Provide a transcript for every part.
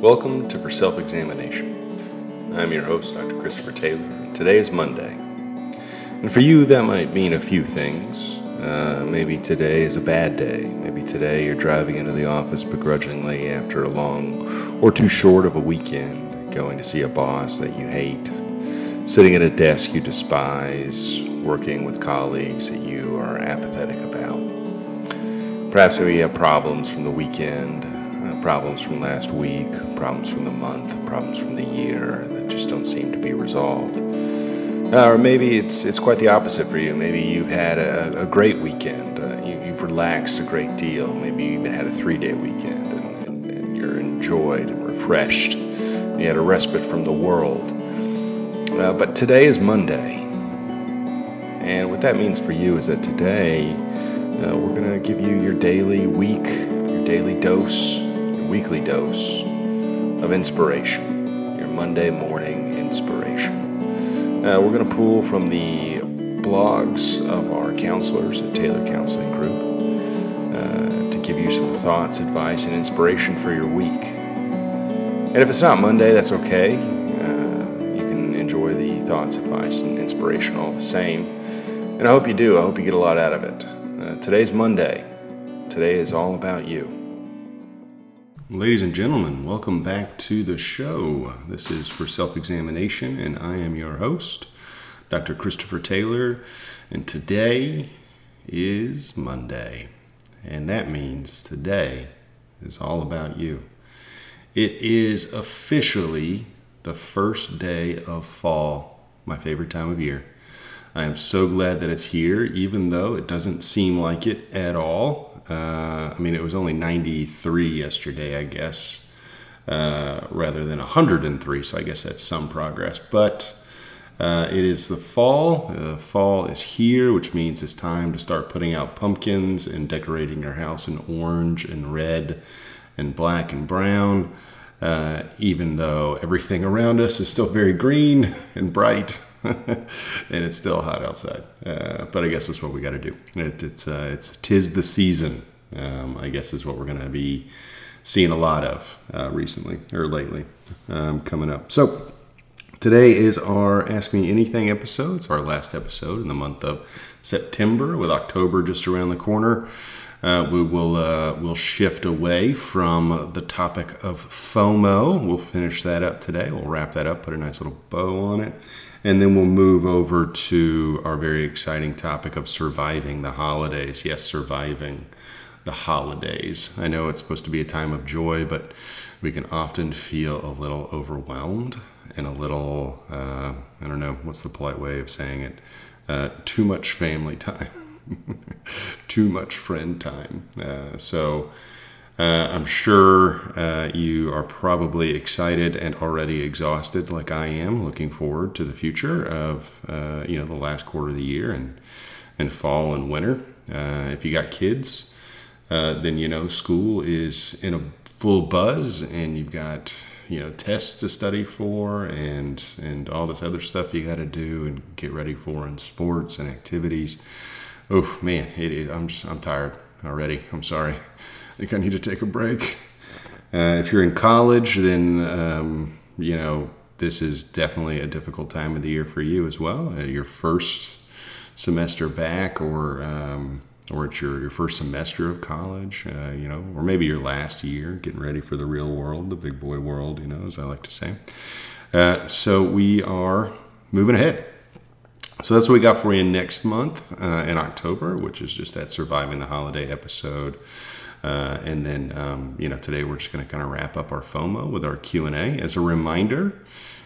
Welcome to For Self Examination. I'm your host, Dr. Christopher Taylor, and today is Monday. And for you, that might mean a few things. Uh, maybe today is a bad day. Maybe today you're driving into the office begrudgingly after a long or too short of a weekend, going to see a boss that you hate, sitting at a desk you despise, working with colleagues that you are apathetic about. Perhaps maybe you have problems from the weekend, problems from last week, problems from the month, problems from the year that just don't seem to be resolved. Uh, or maybe it's it's quite the opposite for you. Maybe you've had a, a great weekend. Uh, you, have relaxed a great deal. Maybe you even had a three-day weekend, and, and, you're enjoyed and refreshed. You had a respite from the world. Uh, but today is Monday, and what that means for you is that today uh, we're going to give you your daily week, your daily dose, weekly dose of inspiration, your Monday morning inspiration. Uh, we're going to pull from the blogs of our counselors at Taylor Counseling Group uh, to give you some thoughts, advice, and inspiration for your week. And if it's not Monday, that's okay. Uh, you can enjoy the thoughts, advice, and inspiration all the same. And I hope you do. I hope you get a lot out of it. Uh, today's Monday. Today is all about you. Ladies and gentlemen, welcome back to the show. This is for self examination, and I am your host, Dr. Christopher Taylor. And today is Monday, and that means today is all about you. It is officially the first day of fall, my favorite time of year. I am so glad that it's here, even though it doesn't seem like it at all. Uh, I mean, it was only 93 yesterday, I guess, uh, rather than 103. So I guess that's some progress. But uh, it is the fall. Uh, fall is here, which means it's time to start putting out pumpkins and decorating your house in orange and red and black and brown. Uh, even though everything around us is still very green and bright and it's still hot outside. Uh, but I guess that's what we got to do. It, it's uh, it's tis the season. Um, I guess is what we're going to be seeing a lot of uh, recently or lately um, coming up. So today is our Ask Me Anything episode. It's our last episode in the month of September, with October just around the corner. Uh, we will uh, we'll shift away from the topic of FOMO. We'll finish that up today. We'll wrap that up, put a nice little bow on it, and then we'll move over to our very exciting topic of surviving the holidays. Yes, surviving the holidays. I know it's supposed to be a time of joy, but we can often feel a little overwhelmed and a little, uh, I don't know, what's the polite way of saying it? Uh, too much family time, too much friend time. Uh, so, uh, I'm sure uh, you are probably excited and already exhausted, like I am, looking forward to the future of uh, you know the last quarter of the year and and fall and winter. Uh, if you got kids, uh, then you know school is in a full buzz, and you've got you know tests to study for and and all this other stuff you got to do and get ready for in sports and activities. Oh man, it is. I'm just I'm tired already. I'm sorry. I think I need to take a break. Uh, if you're in college, then um, you know this is definitely a difficult time of the year for you as well. Uh, your first semester back, or um, or it's your, your first semester of college, uh, you know, or maybe your last year, getting ready for the real world, the big boy world, you know, as I like to say. Uh, so we are moving ahead. So that's what we got for you next month uh, in October, which is just that surviving the holiday episode. Uh, and then, um, you know, today we're just going to kind of wrap up our FOMO with our Q and A. As a reminder,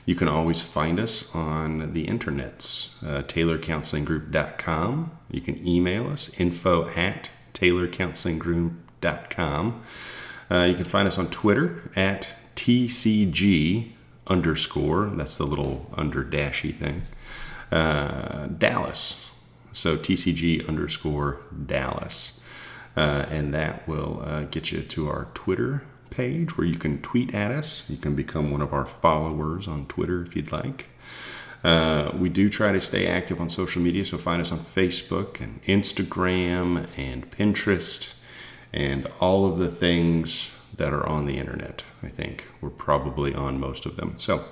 you can always find us on the internets, uh, TaylorCounselingGroup.com. You can email us info at TaylorCounselingGroup.com. Uh, you can find us on Twitter at TCG underscore. That's the little under dashy thing. Uh, Dallas. So TCG underscore Dallas. Uh, and that will uh, get you to our Twitter page where you can tweet at us. You can become one of our followers on Twitter if you'd like. Uh, we do try to stay active on social media, so find us on Facebook and Instagram and Pinterest and all of the things that are on the internet. I think we're probably on most of them. So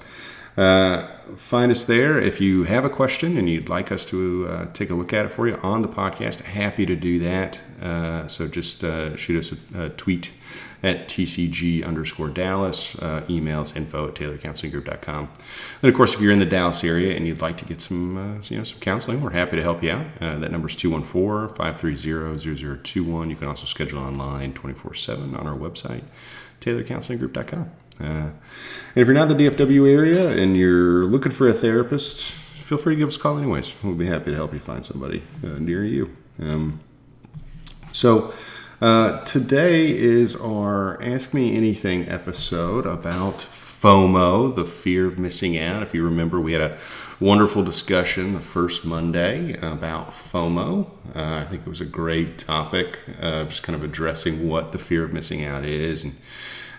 uh, find us there. If you have a question and you'd like us to uh, take a look at it for you on the podcast, happy to do that. Uh, so just uh, shoot us a, a, tweet at TCG underscore Dallas. Uh, emails info at taylorcounselinggroup.com. And of course, if you're in the Dallas area and you'd like to get some, you know, some counseling, we're happy to help you out. that number is 214-530-0021. You can also schedule online 24-7 on our website, taylorcounselinggroup.com. Uh, if you're not in the DFW area and you're looking for a therapist, feel free to give us a call anyways. We'll be happy to help you find somebody uh, near you. Um, so, uh, today is our Ask Me Anything episode about FOMO, the fear of missing out. If you remember, we had a wonderful discussion the first Monday about FOMO. Uh, I think it was a great topic, uh, just kind of addressing what the fear of missing out is and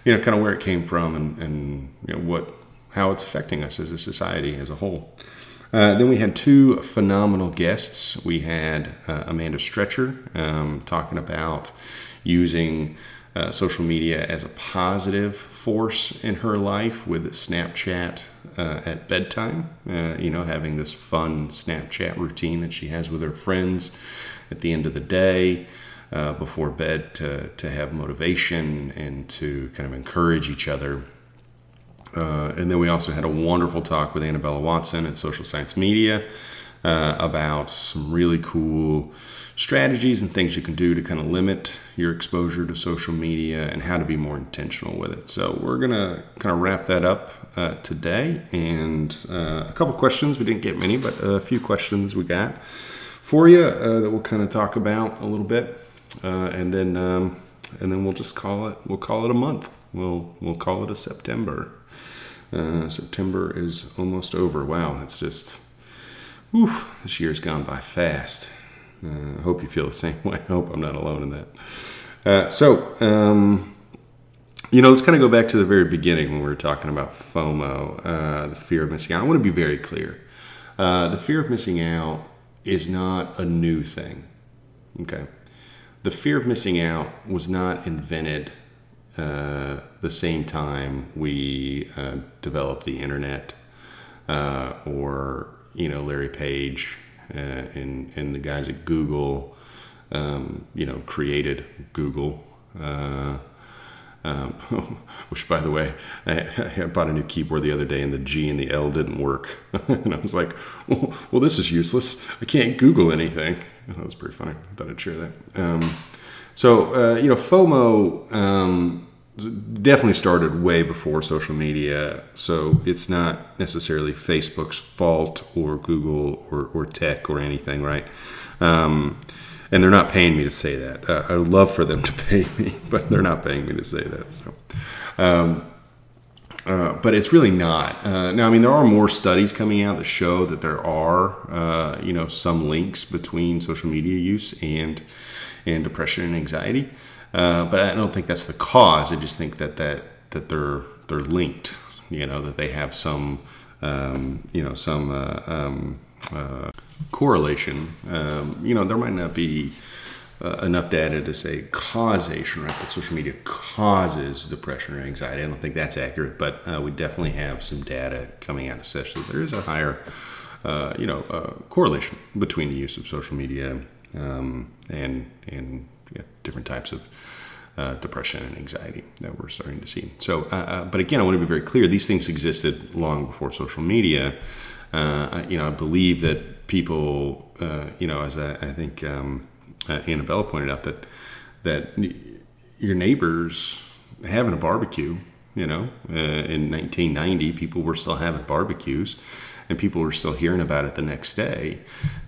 you know, kind of where it came from and, and you know, what, how it's affecting us as a society as a whole. Uh, then we had two phenomenal guests. We had uh, Amanda Stretcher um, talking about using uh, social media as a positive force in her life with Snapchat uh, at bedtime. Uh, you know, having this fun Snapchat routine that she has with her friends at the end of the day uh, before bed to, to have motivation and to kind of encourage each other. Uh, and then we also had a wonderful talk with Annabella Watson at Social Science Media uh, about some really cool strategies and things you can do to kind of limit your exposure to social media and how to be more intentional with it. So we're gonna kind of wrap that up uh, today, and uh, a couple questions. We didn't get many, but a few questions we got for you uh, that we'll kind of talk about a little bit uh, and then um, and then we'll just call it we'll call it a month. We'll we'll call it a September. Uh, September is almost over. Wow, that's just whew, this year's gone by fast. Uh, I hope you feel the same way. I hope I'm not alone in that. Uh, so, um, you know, let's kind of go back to the very beginning when we were talking about FOMO, uh, the fear of missing out. I want to be very clear. Uh, the fear of missing out is not a new thing. Okay the fear of missing out was not invented uh, the same time we uh, developed the internet uh, or you know Larry Page uh, and and the guys at Google um, you know created Google uh, um, which, by the way, I, I, bought a new keyboard the other day, and the G and the L didn't work, and I was like, well, "Well, this is useless. I can't Google anything." That was pretty funny. I thought I'd share that. Um, so, uh, you know, FOMO um, definitely started way before social media. So it's not necessarily Facebook's fault or Google or, or tech or anything, right? Um, and they're not paying me to say that. Uh, I would love for them to pay me, but they're not paying me to say that. So, um, uh, but it's really not. Uh, now, I mean, there are more studies coming out that show that there are, uh, you know, some links between social media use and and depression and anxiety. Uh, but I don't think that's the cause. I just think that that that they're they're linked. You know, that they have some, um, you know, some uh, um, correlation. Um, you know, there might not be uh, enough data to say causation, right? That social media causes depression or anxiety. I don't think that's accurate, but uh, we definitely have some data coming out, especially there is a higher, uh, you know, uh, correlation between the use of social media um, and and different types of. Uh, depression and anxiety that we're starting to see. So, uh, but again, I want to be very clear: these things existed long before social media. Uh, you know, I believe that people, you know, as I, I think um, uh, Annabella pointed out that that your neighbors having a barbecue. You know, uh, in 1990, people were still having barbecues, and people were still hearing about it the next day.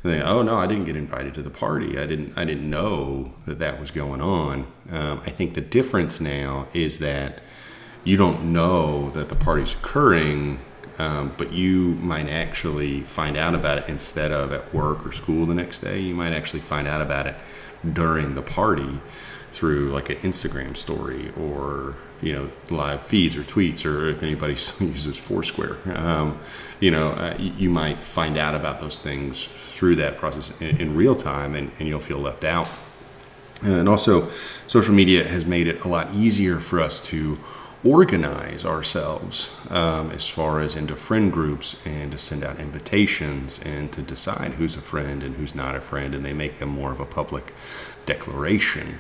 They, oh no, I didn't get invited to the party. I didn't. I didn't know that that was going on. Um, I think the difference now is that you don't know that the party's occurring um, but you might actually find out about it instead of at work or school the next day. You might actually find out about it during the party through like an Instagram story or you know live feeds or tweets or if anybody uses Foursquare, um, you know uh, you might find out about those things through that process in, in real time and, and, you'll feel left out. And also, social media has made it a lot easier for us to organize ourselves um, as far as into friend groups and to send out invitations and to decide who's a friend and who's not a friend, and they make them more of a public declaration.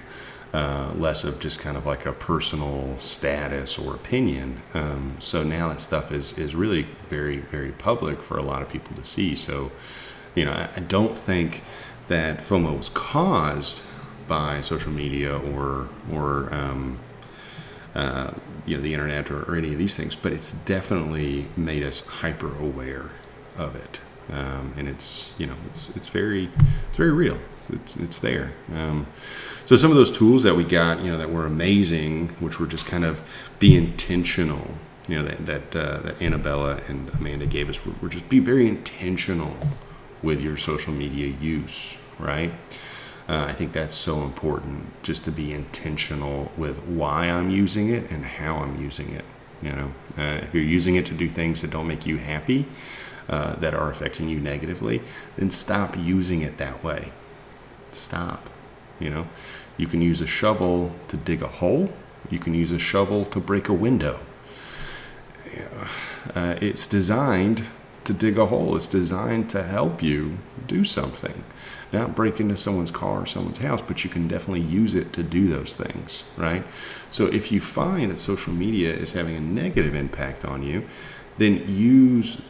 Uh, less of just kind of like a personal status or opinion. Um, so now that stuff is is really very very public for a lot of people to see. So, you know, I, I don't think that FOMO was caused by social media or or um, uh, you know the internet or, or, any of these things, but it's definitely made us hyper aware of it, um, and it's you know it's it's very it's very real. It's it's there. Um, so some of those tools that we got, you know, that were amazing, which were just kind of be intentional. You know that that, uh, that Annabella and Amanda gave us were, were just be very intentional with your social media use, right? Uh, I think that's so important just to be intentional with why I'm using it and how I'm using it. You know, uh, if you're using it to do things that don't make you happy, uh, that are affecting you negatively, then stop using it that way. Stop. You know, you can use a shovel to dig a hole. You can use a shovel to break a window. Uh, it's designed to dig a hole. It's designed to help you do something not break into someone's car or someone's house, but you can definitely use it to do those things, right? So if you find that social media is having a negative impact on you, then use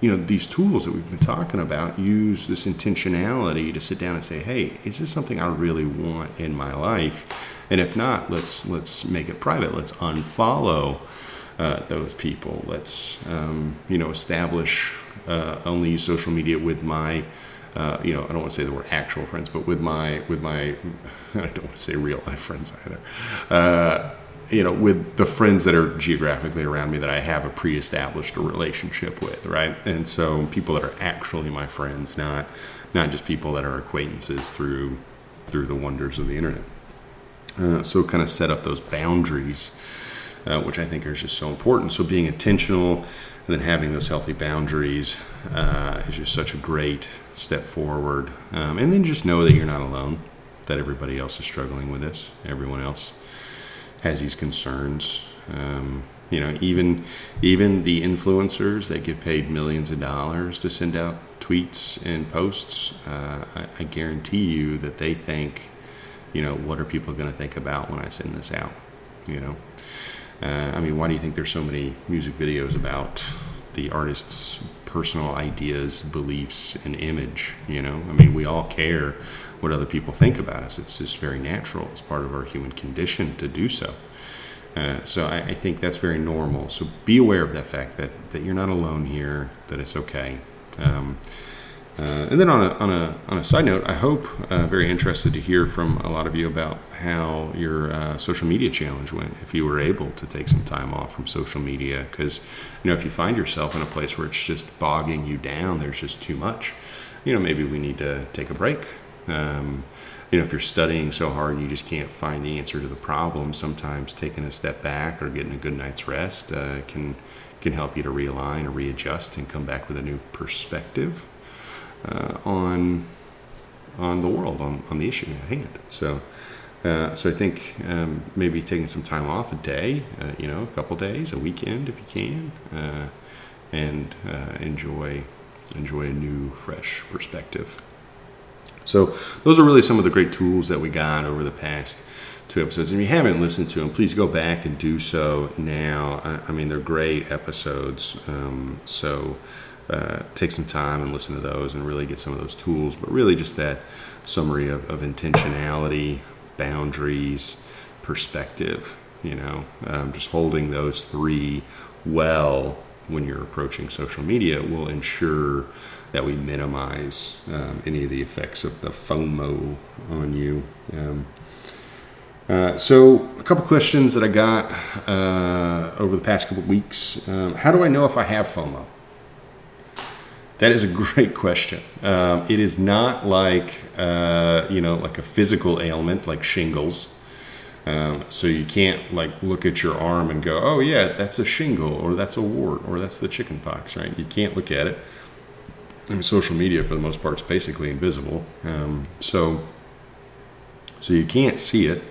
you know these tools that we've been talking about use this intentionality to sit down and say hey is this something i really want in my life and if not let's let's make it private let's unfollow uh, those people let's um, you know establish uh, only use social media with my uh, you know, I don't want to say that we're actual friends, but with my with my, I don't want to say real life friends either. Uh, you know, with the friends that are geographically around me that I have a pre-established relationship with, right? And so people that are actually my friends, not not just people that are acquaintances through through the wonders of the internet. Uh, so kind of set up those boundaries, uh, which I think are just so important. So being intentional and then having those healthy boundaries uh, is just such a great step forward. Um, and then just know that you're not alone, that everybody else is struggling with this. Everyone else has these concerns. Um, you know, even even the influencers that get paid millions of dollars to send out tweets and posts, uh, I, I guarantee you that they think, you know, what are people going to think about when I send this out? You know. Uh, I mean, why do you think there's so many music videos about the artist's personal ideas, beliefs, and image? You know, I mean, we all care what other people think about us. It's just very natural. It's part of our human condition to do so. Uh, so I, I, think that's very normal. So be aware of that fact that, that you're not alone here, that it's okay. Um, uh, and then on a, on a on a side note, I hope uh, very interested to hear from a lot of you about how your uh, social media challenge went. If you were able to take some time off from social media, because you know if you find yourself in a place where it's just bogging you down, there's just too much. You know, maybe we need to take a break. Um, you know, if you're studying so hard and you just can't find the answer to the problem, sometimes taking a step back or getting a good night's rest uh, can can help you to realign or readjust and come back with a new perspective uh, on on the world, on, on the issue at hand. So, uh, so I think um, maybe taking some time off, a day, uh, you know, a couple days, a weekend if you can, uh, and uh, enjoy enjoy a new, fresh perspective. So, those are really some of the great tools that we got over the past two episodes. And if you haven't listened to them, please go back and do so now. I, I mean, they're great episodes. Um, so uh, take some time and listen to those and really get some of those tools. But really, just that summary of, of intentionality, boundaries, perspective. You know, um, just holding those three well when you're approaching social media will ensure that we minimize um, any of the effects of the FOMO on you. Um, uh, so, a couple questions that I got uh, over the past couple weeks. Um, how do I know if I have FOMO? That is a great question. Um, it is not like uh, you know, like a physical ailment like shingles. Um, so you can't like look at your arm and go, "Oh yeah, that's a shingle, or that's a wart, or that's the chicken pox." Right? You can't look at it. I mean, social media for the most part is basically invisible. Um, so, so you can't see it.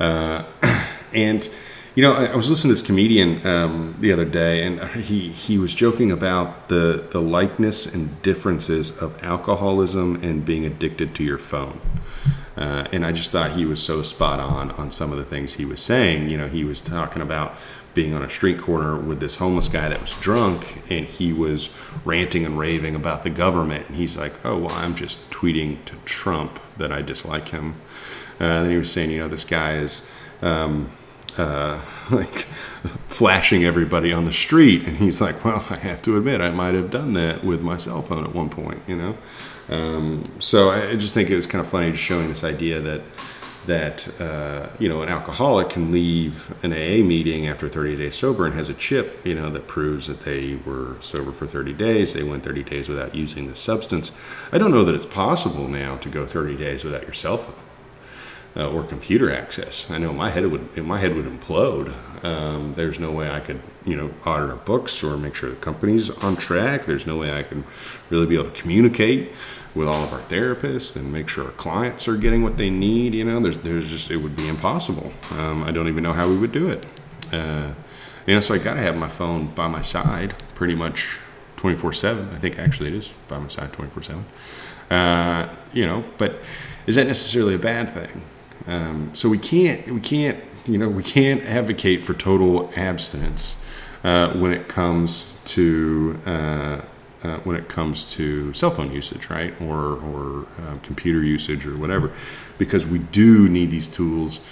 Uh, and you know, I, I, was listening to this comedian um, the other day, and he he was joking about the the likeness and differences of alcoholism and being addicted to your phone. Uh, and I just thought he was so spot on on some of the things he was saying. You know, he was talking about being on a street corner with this homeless guy that was drunk, and he was ranting and raving about the government. And he's like, "Oh, well, I'm just tweeting to Trump that I dislike him." Uh, and then he was saying, "You know, this guy is." Um, uh, like flashing everybody on the street. And he's like, well, I have to admit, I might have done that with my cell phone at one point, you know? Um, so I just think it was kind of funny just showing this idea that that uh, you know an alcoholic can leave an AA meeting after 30 days sober and has a chip you know that proves that they were sober for 30 days they went 30 days without using the substance I don't know that it's possible now to go 30 days without your cell phone uh, or computer access. I know my head would my head would implode. Um, there's no way I could you know audit our books or make sure the company's on track. There's no way I can really be able to communicate with all of our therapists and make sure our clients are getting what they need. You know, there's there's just it would be impossible. Um, I don't even know how we would do it. Uh, you know, so I got to have my phone by my side pretty much 24 7. I think actually it is by my side 24 7. Uh, you know, but is that necessarily a bad thing? Um, so we can't we can't you know we can't advocate for total abstinence uh, when it comes to uh, uh, when it comes to cell phone usage, right, or or um, computer usage or whatever, because we do need these tools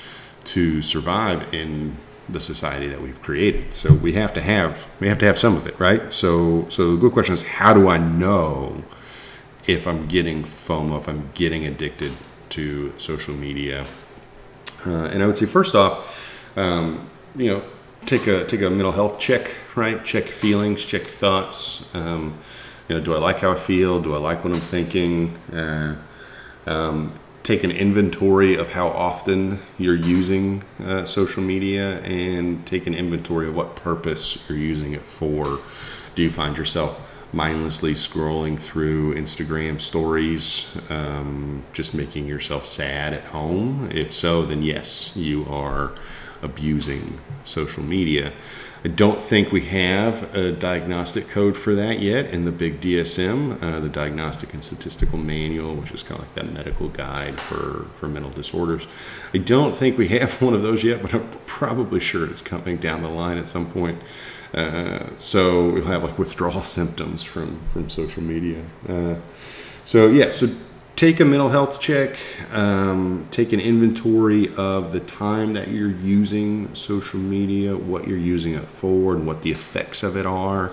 to survive in the society that we've created. So we have to have we have to have some of it, right? So so the good question is how do I know if I'm getting FOMO, if I'm getting addicted to social media uh, and I would say first off, um, you know, take a take a mental health check, right? Check feelings, check thoughts. Um, you know, do I like how I feel? Do I like what I'm thinking? Uh, um, take an inventory of how often you're using uh, social media, and take an inventory of what purpose you're using it for. Do you find yourself mindlessly scrolling through Instagram stories, um, just making yourself sad at home? If so, then yes, you are abusing social media. I don't think we have a diagnostic code for that yet in the big DSM, uh, the Diagnostic and Statistical Manual, which is kind of like that medical guide for, for mental disorders. I don't think we have one of those yet, but I'm probably sure it's coming down the line at some point. Uh, so we'll have like withdrawal symptoms from from social media. Uh, so yeah, so take a mental health check. Um, take an inventory of the time that you're using social media, what you're using it for, and what the effects of it are.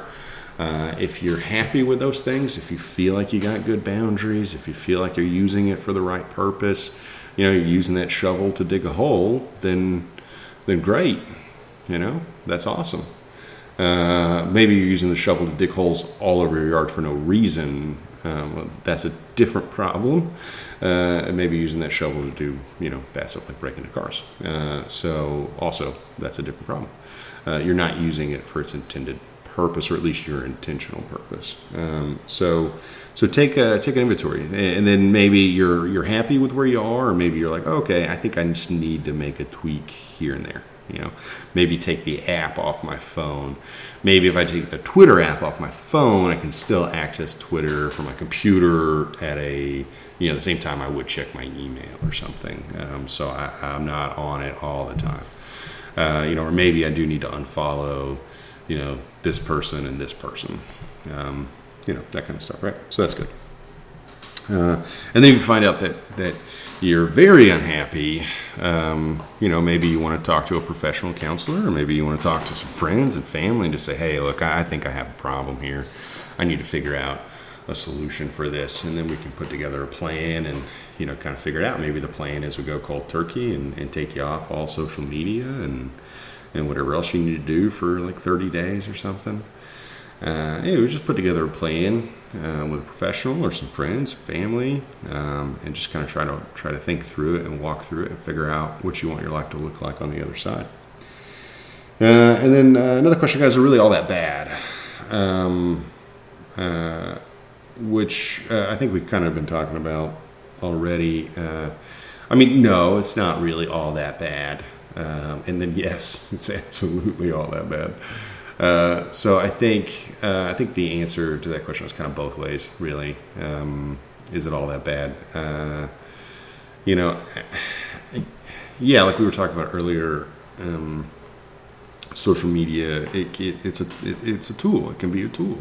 Uh, if you're happy with those things, if you feel like you got good boundaries, if you feel like you're using it for the right purpose, you know, you're using that shovel to dig a hole, then then great. You know, that's awesome. Uh, maybe you're using the shovel to dig holes all over your yard for no reason. Um, that's a different problem. Uh, maybe using that shovel to do, you know, bad stuff like breaking into cars. Uh, so also, that's a different problem. Uh, you're not using it for its intended purpose, or at least your intentional purpose. Um, so, so take a take an inventory, and then maybe you're you're happy with where you are, or maybe you're like, okay, I think I just need to make a tweak here and there you know maybe take the app off my phone. Maybe if i take the twitter app off my phone i can still access twitter from my computer at a you know the same time i would check my email or something. Um, so I, am not on it all the time. Uh, you know or maybe i do need to unfollow you know this person and this person. Um, you know that kind of stuff right? So that's good. Uh, and then you find out that that you're very unhappy, um, you know, maybe you want to talk to a professional counselor, or maybe you want to talk to some friends and family and just say, hey, look, I think I have a problem here. I need to figure out a solution for this. And then we can put together a plan and, you know, kind of figure it out. Maybe the plan is we go cold turkey and, and take you off all social media and, and whatever else you need to do for like 30 days or something. Uh, yeah, we just put together a plan uh, with a professional or some friends, family, um, and just kind of try to try to think through it and walk through it and figure out what you want your life to look like on the other side. Uh, and then uh, another question, guys, are really all that bad? Um, uh, which uh, I think we've kind of been talking about already. Uh, I mean, no, it's not really all that bad. Um, and then yes, it's absolutely all that bad. Uh, so I think uh, I think the answer to that question is kind of both ways, really. Um, is it all that bad? Uh, you know, yeah, like we were talking about earlier. Um, social media, it, it, it's a it, it's a tool. It can be a tool.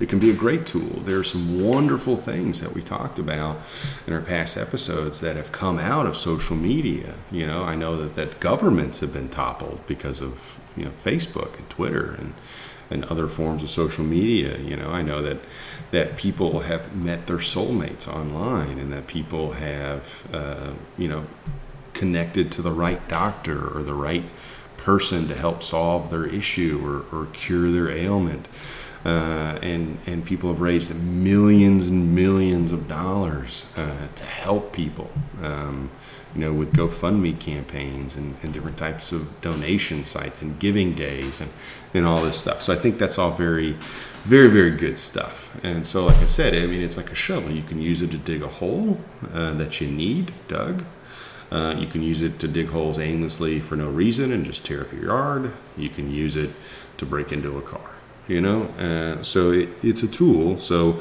It can be a great tool. There are some wonderful things that we talked about in our past episodes that have come out of social media. You know, I know that, that governments have been toppled because of you know Facebook and Twitter and and other forms of social media. You know, I know that that people have met their soulmates online, and that people have uh, you know connected to the right doctor or the right person to help solve their issue or, or cure their ailment. Uh, and and people have raised millions and millions of dollars uh, to help people, um, you know, with GoFundMe campaigns and, and, different types of donation sites and giving days and, and all this stuff. So I think that's all very, very, very good stuff. And so, like I said, I mean, it's like a shovel. You can use it to dig a hole uh, that you need dug. Uh, you can use it to dig holes aimlessly for no reason and just tear up your yard. You can use it to break into a car. You know, uh, so it, it's a tool. So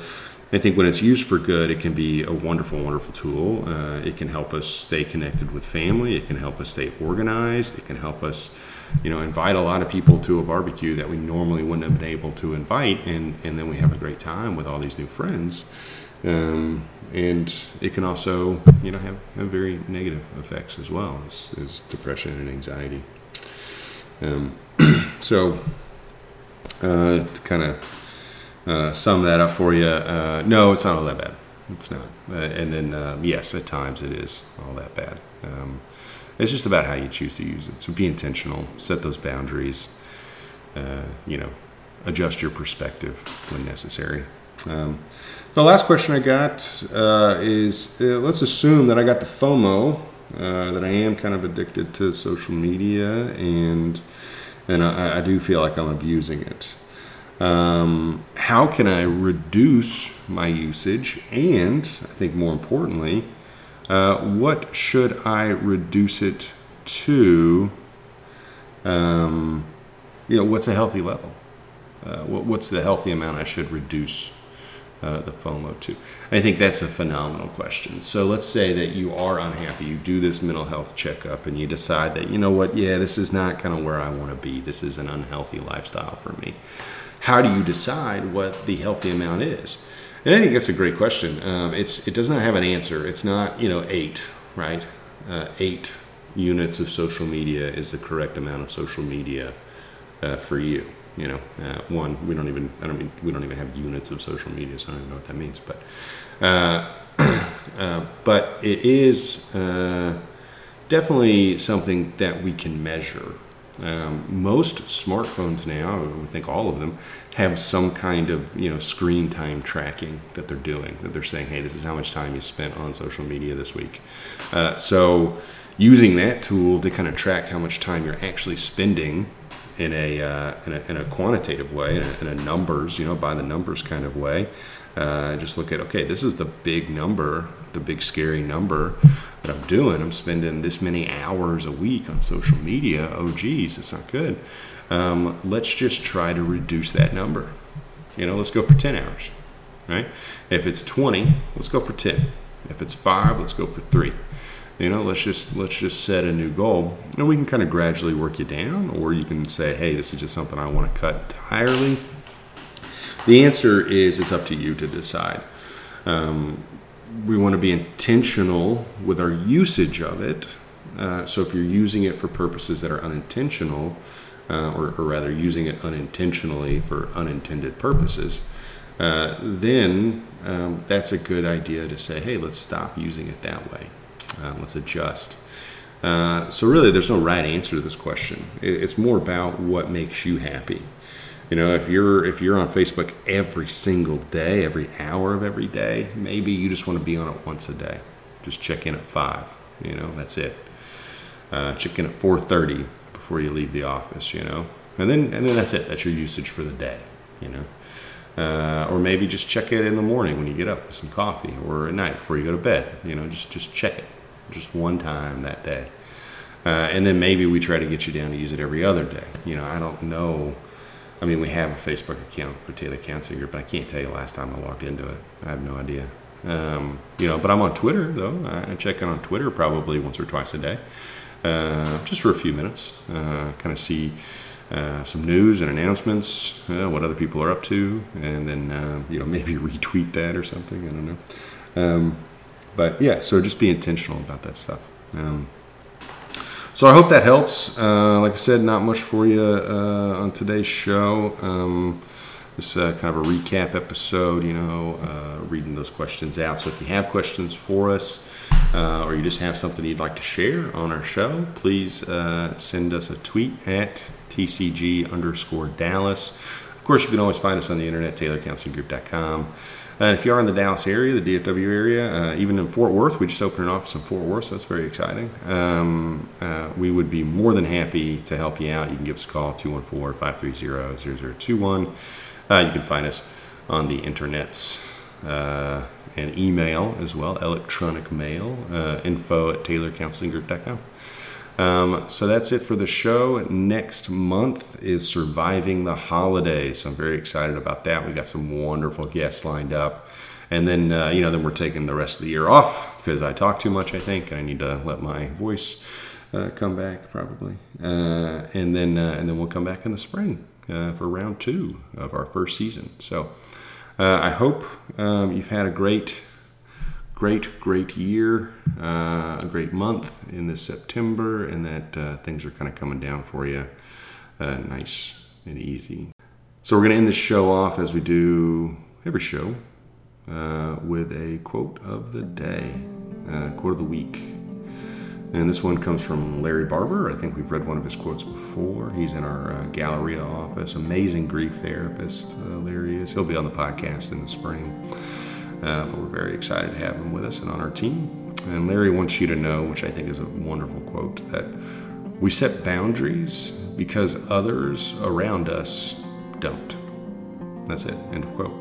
I think when it's used for good, it can be a wonderful, wonderful tool. Uh, it can help us stay connected with family. It can help us stay organized. It can help us, you know, invite a lot of people to a barbecue that we normally wouldn't have been able to invite, and and then we have a great time with all these new friends. Um, and it can also, you know, have, have very negative effects as well as, as depression and anxiety. Um, so, uh, to kind of uh, sum that up for you, uh, no, it's not all that bad. It's not. Uh, and then, um, yes, at times it is all that bad. Um, it's just about how you choose to use it. So be intentional, set those boundaries, uh, you know, adjust your perspective when necessary. Um, the last question I got uh, is uh, let's assume that I got the FOMO, uh, that I am kind of addicted to social media, and and I, I do feel like I'm abusing it. Um, how can I reduce my usage? And I think more importantly, uh, what should I reduce it to? Um, you know, what's a healthy level? Uh, what, what's the healthy amount I should reduce uh, the FOMO to? I think that's a phenomenal question. So let's say that you are unhappy, you do this mental health checkup, and you decide that, you know what, yeah, this is not kind of where I want to be. This is an unhealthy lifestyle for me. How do you decide what the healthy amount is? And I think that's a great question. Um, it's it does not have an answer. It's not you know eight, right? Uh, eight units of social media is the correct amount of social media uh, for you you know, uh, one we don't even I don't mean we don't even have units of social media, so I don't even know what that means. But uh, uh, but it is uh, definitely something that we can measure. Um, most smartphones now, I think all of them, have some kind of you know screen time tracking that they're doing. That they're saying, hey, this is how much time you spent on social media this week. Uh, so using that tool to kind of track how much time you're actually spending in a, uh, in a, in a quantitative way, in a, in a, numbers, you know, by the numbers kind of way. Uh, just look at okay, this is the big number, the big scary number that I'm doing. I'm spending this many hours a week on social media. Oh, geez, it's not good. Um, let's just try to reduce that number. You know, let's go for 10 hours, right? If it's 20, let's go for 10. If it's five, let's go for three you know let's just let's just set a new goal. And we can kind of gradually work you down or you can say hey this is just something i want to cut entirely. The answer is it's up to you to decide. Um, we want to be intentional with our usage of it. Uh, so if you're using it for purposes that are unintentional uh, or, or, rather using it unintentionally for unintended purposes uh, then um, that's a good idea to say hey let's stop using it that way uh, let's adjust. Uh, so really, there's no right answer to this question. It's more about what makes you happy. You know, if you're if you're on Facebook every single day, every hour of every day, maybe you just want to be on it once a day. Just check in at five. You know, that's it. Uh, check in at 4:30 before you leave the office. You know, and then and then that's it. That's your usage for the day. You know. Uh, or maybe just check it in the morning when you get up with some coffee, or at night before you go to bed. You know, just just check it. Just one time that day. Uh, and then maybe we try to get you down to use it every other day. You know, I don't know. I mean, we have a Facebook account for Taylor Counseling Group, but I can't tell you last time I logged into it. I have no idea. Um, you know, but I'm on Twitter though. I check in on Twitter probably once or twice a day, uh, just for a few minutes. Uh, kind of see uh, some news and announcements, uh, what other people are up to, and then uh, you know maybe retweet that or something. I don't know. Um, but yeah, so just be intentional about that stuff. Um, so I hope that helps. Uh, like I said, not much for you on today's show. Um, this uh, kind of a recap episode, you know, uh, reading those questions out. So if you have questions for us, uh, or you just have something you'd like to share on our show, please uh, send us a tweet at TCG underscore Dallas. Of course, you can always find us on the internet, TaylorCounselingGroup.com. And if you are in the Dallas area, the DFW area, uh, even in Fort Worth, we just opened an office in Fort Worth, so that's very exciting. Um, uh, we would be more than happy to help you out. You can give us a call, 214 530 0021. Uh, you can find us on the internets uh, and email as well, electronic mail, uh, info at taylorcounselinggroup.com. Um, so that's it for the show. Next month is Surviving the Holidays. So I'm very excited about that. We got some wonderful guests lined up. And then, uh, you know, then we're taking the rest of the year off because I talk too much, I think. I need to let my voice uh, come back probably. Uh, and then, uh, and then we'll come back in the spring uh, for round two of our first season. So uh, I hope um, you've had a great, great, great year, uh, a great month in this September, and that uh, things are kind of coming down for you uh, nice and easy. So we're going to end this show off as we do every show uh, with a quote of the day, quote of the week. And this one comes from Larry Barber. I think we've read one of his quotes before. He's in our uh, Galleria office. Amazing grief therapist, uh, Larry is. He'll be on the podcast in the spring. Uh, but we're very excited to have him with us and on our team. And Larry wants you to know, which I think is a wonderful quote, that we set boundaries because others around us don't. That's it. End of quote.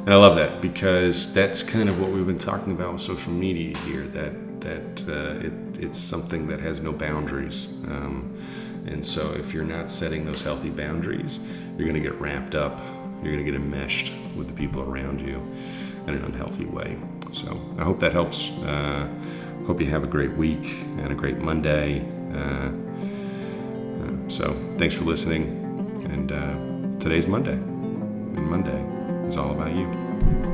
And I love that because that's kind of what we've been talking about with social media here. That that uh, it, it's something that has no boundaries. Um, and so, if you're not setting those healthy boundaries, you're going to get wrapped up, you're going to get enmeshed with the people around you in an unhealthy way. So, I hope that helps. Uh, hope you have a great week and a great Monday. Uh, uh so, thanks for listening. And uh, today's Monday, and Monday is all about you.